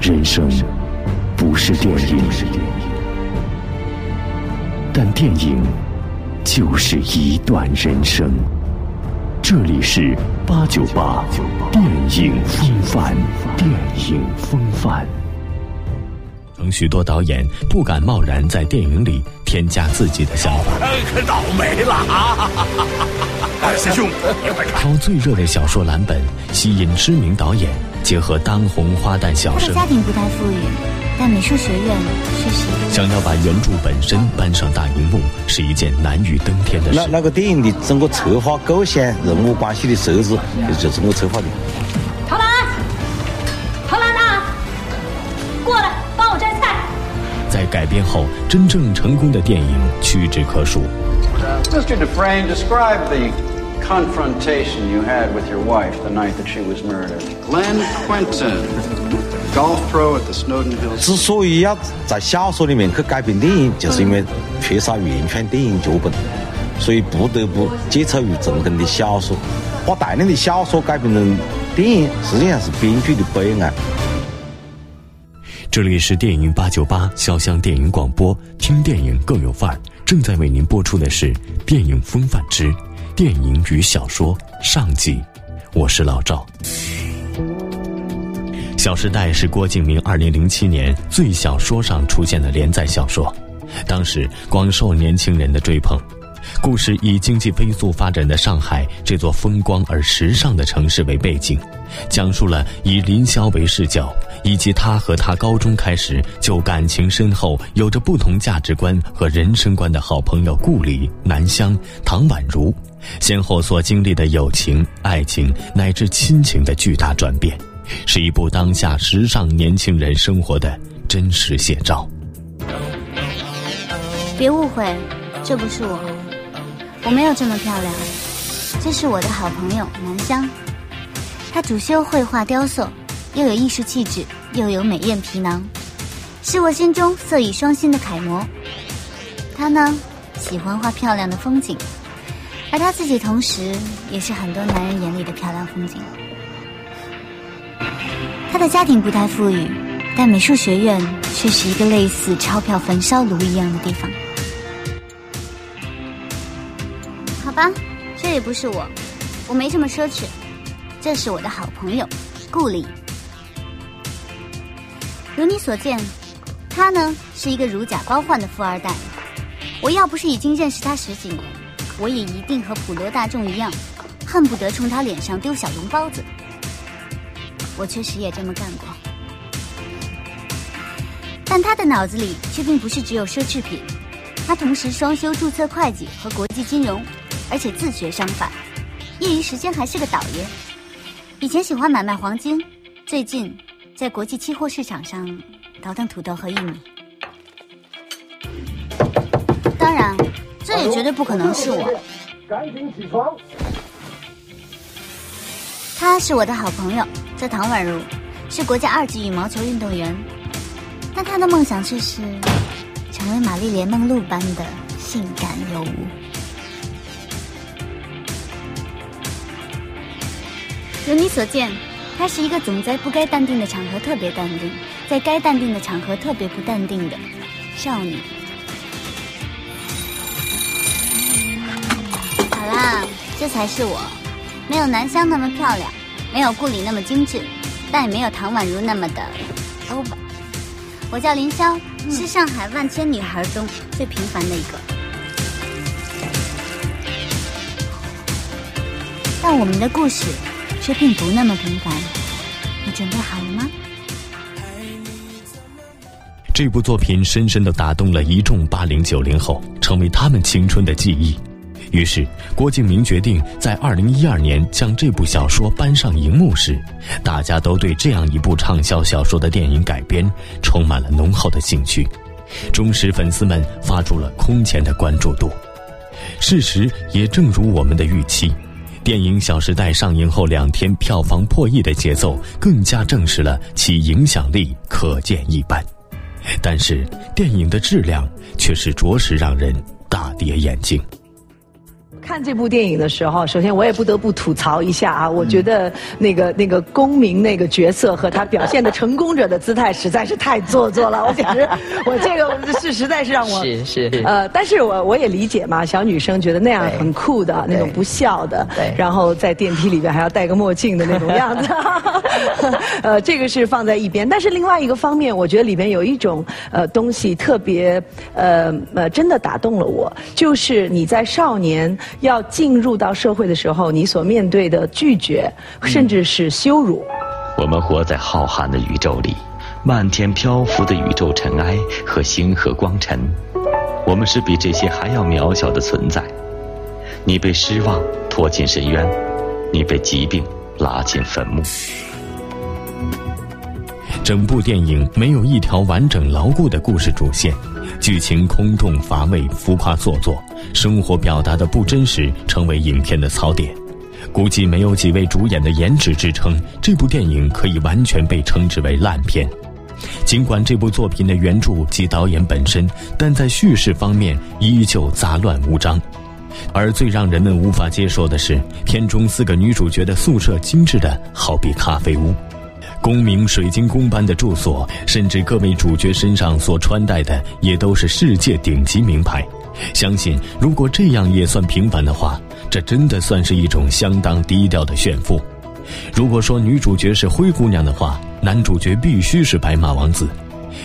人生不是电影，但电影就是一段人生。这里是八九八电影风范，电影风范。曾许多导演不敢贸然在电影里添加自己的想法。可倒霉了啊！师兄，挑最热的小说蓝本，吸引知名导演，结合当红花旦小生。他的家庭不太富裕，但美术学院确实。想要把原著本身搬上大荧幕，是一件难于登天的事。那那个电影的整个策划构想、人物关系的设置，就是我策划的。在改编后真正成功的电影屈指可数。Mr. Dufresne, describe the confrontation you had with your wife the night that she was murdered. Glenn Quentin, golf pro at the Snowden Hills. 之所以要在小说里面去改编电影，就是因为缺少原创电影脚本，所以不得不借助于成功的小说，把大量的小说改编成电影，实际上是编剧的悲哀。这里是电影八九八潇湘电影广播，听电影更有范儿。正在为您播出的是《电影风范之电影与小说》上集，我是老赵。《小时代》是郭敬明二零零七年最小说上出现的连载小说，当时广受年轻人的追捧。故事以经济飞速发展的上海这座风光而时尚的城市为背景，讲述了以林霄为视角，以及他和他高中开始就感情深厚、有着不同价值观和人生观的好朋友顾里、南湘、唐宛如，先后所经历的友情、爱情乃至亲情的巨大转变，是一部当下时尚年轻人生活的真实写照。别误会，这不是我。我没有这么漂亮，这是我的好朋友南湘，她主修绘画雕塑，又有艺术气质，又有美艳皮囊，是我心中色艺双馨的楷模。她呢，喜欢画漂亮的风景，而她自己同时也是很多男人眼里的漂亮风景。她的家庭不太富裕，但美术学院却是一个类似钞票焚烧炉一样的地方。好吧，这也不是我，我没这么奢侈。这是我的好朋友顾里。如你所见，他呢是一个如假包换的富二代。我要不是已经认识他十几年，我也一定和普罗大众一样，恨不得冲他脸上丢小笼包子。我确实也这么干过，但他的脑子里却并不是只有奢侈品，他同时双修注册会计和国际金融。而且自学商法，业余时间还是个倒爷。以前喜欢买卖黄金，最近在国际期货市场上倒腾土豆和玉米。当然，这也绝对不可能是我。赶紧起床！他是我的好朋友，叫唐宛如，是国家二级羽毛球运动员，但他的梦想却是成为玛丽莲梦露般的性感尤物。如你所见，她是一个总在不该淡定的场合特别淡定，在该淡定的场合特别不淡定的少女。好啦，这才是我，没有南湘那么漂亮，没有顾里那么精致，但也没有唐宛如那么的 over。我叫林霄，是上海万千女孩中最平凡的一个。但我们的故事。却并不那么平凡，你准备好了吗？这部作品深深的打动了一众八零九零后，成为他们青春的记忆。于是，郭敬明决定在二零一二年将这部小说搬上荧幕时，大家都对这样一部畅销小说的电影改编充满了浓厚的兴趣，忠实粉丝们发出了空前的关注度。事实也正如我们的预期。电影《小时代》上映后两天票房破亿的节奏，更加证实了其影响力可见一斑。但是，电影的质量却是着实让人大跌眼镜。看这部电影的时候，首先我也不得不吐槽一下啊，我觉得那个那个公民那个角色和他表现的成功者的姿态实在是太做作了，我简直，我这个是实在是让我是是。呃，但是我我也理解嘛，小女生觉得那样很酷的那种不笑的，对。然后在电梯里边还要戴个墨镜的那种样子，呃，这个是放在一边。但是另外一个方面，我觉得里边有一种呃东西特别呃呃真的打动了我，就是你在少年要进入到社会的时候，你所面对的拒绝，甚至是羞辱。我们活在浩瀚的宇宙里，漫天漂浮的宇宙尘埃和星河光尘，我们是比这些还要渺小的存在。你被失望拖进深渊，你被疾病拉进坟墓。整部电影没有一条完整牢固的故事主线，剧情空洞乏味、浮夸做作，生活表达的不真实，成为影片的槽点。估计没有几位主演的颜值支撑，这部电影可以完全被称之为烂片。尽管这部作品的原著及导演本身，但在叙事方面依旧杂乱无章。而最让人们无法接受的是，片中四个女主角的宿舍精致的好比咖啡屋。功名水晶宫般的住所，甚至各位主角身上所穿戴的也都是世界顶级名牌。相信如果这样也算平凡的话，这真的算是一种相当低调的炫富。如果说女主角是灰姑娘的话，男主角必须是白马王子。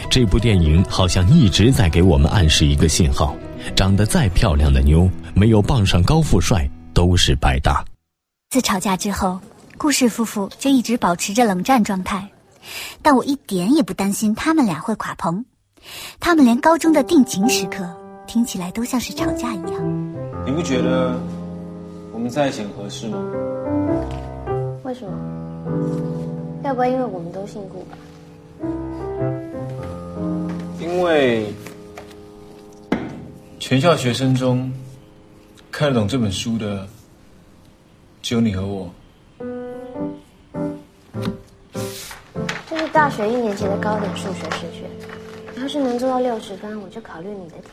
这部电影好像一直在给我们暗示一个信号：长得再漂亮的妞，没有傍上高富帅都是白搭。自吵架之后，顾氏夫妇就一直保持着冷战状态，但我一点也不担心他们俩会垮棚。他们连高中的定情时刻听起来都像是吵架一样。你不觉得我们在一起很合适吗？为什么？要不然因为我们都姓顾吧？因为全校学生中看得懂这本书的只有你和我。大学一年级的高等数学试卷，要是能做到六十分，我就考虑你的题。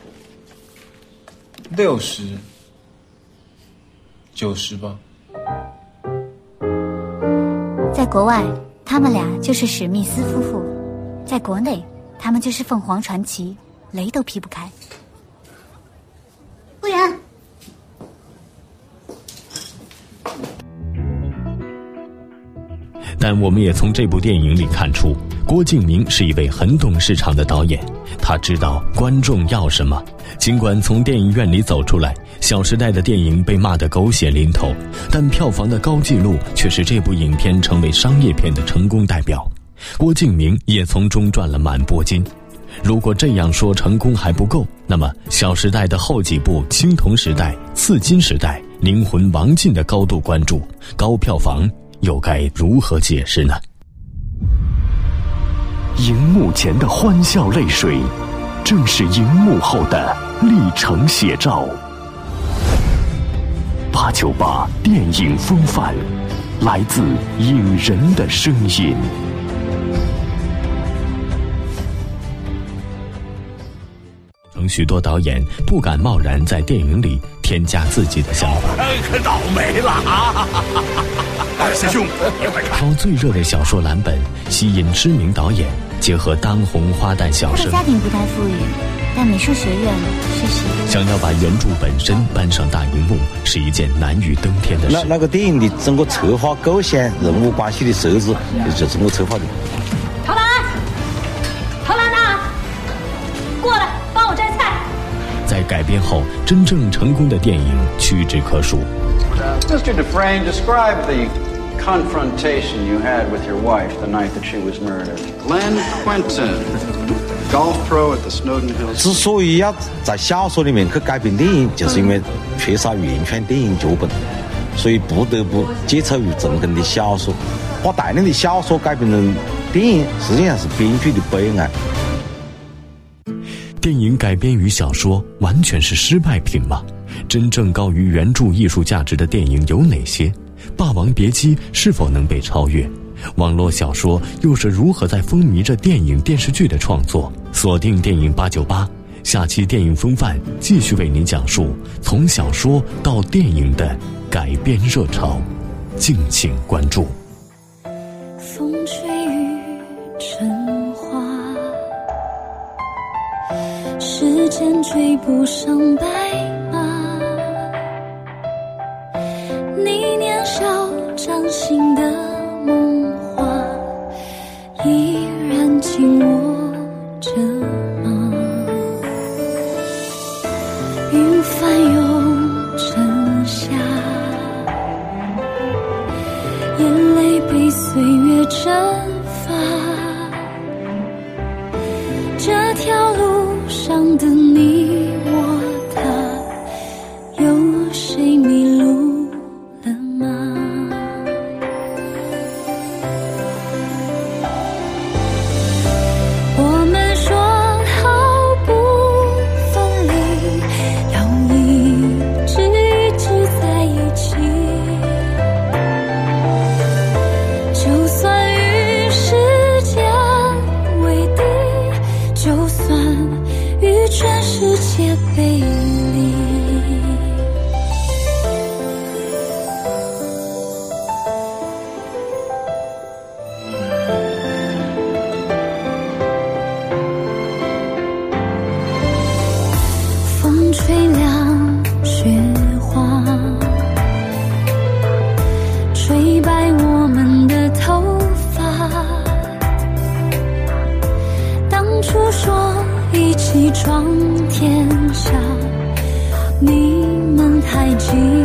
六十、九十吧。在国外，他们俩就是史密斯夫妇；在国内，他们就是凤凰传奇，雷都劈不开。但我们也从这部电影里看出，郭敬明是一位很懂市场的导演，他知道观众要什么。尽管从电影院里走出来，《小时代》的电影被骂得狗血淋头，但票房的高纪录却使这部影片成为商业片的成功代表。郭敬明也从中赚了满钵金。如果这样说成功还不够，那么《小时代》的后几部《青铜时代》《刺金时代》《灵魂王进》的高度关注、高票房。又该如何解释呢？荧幕前的欢笑泪水，正是荧幕后的历程写照。八九八电影风范，来自影人的声音。曾许多导演不敢贸然在电影里添加自己的想法。可倒霉了啊！师兄，你快看！抄最热的小说蓝本，吸引知名导演，结合当红花旦小生。他的家庭不太富裕，但美术学院却是一个。想要把原著本身搬上大荧幕，是一件难于登天的事。那那个电影的整个策划构想、人物关系的设置，就是我策划的。陶兰，陶兰呐，过来。在改编后，真正成功的电影屈指可数。Mr. Dufresne, describe the confrontation you had with your wife the night that she was murdered. Glenn Quentin, golf pro at the Snowden Hills. 之所以要在小说里面去改编电影，就是因为缺少原创电影脚本，所以不得不借助于成功的小说，把大量的小说改编成电影，实际上是编剧的悲哀。电影改编于小说完全是失败品吗？真正高于原著艺术价值的电影有哪些霸王别姬是否能被超越？网络小说又是如何在风靡着电影电视剧的创作？锁定电影八九八下期电影风范继续为您讲述从小说到电影的改编热潮敬请关注。追不上白马。你年少掌心的梦话，依然紧握着吗？云翻涌成夏，眼泪被岁月蒸发。这条路。的你。还记。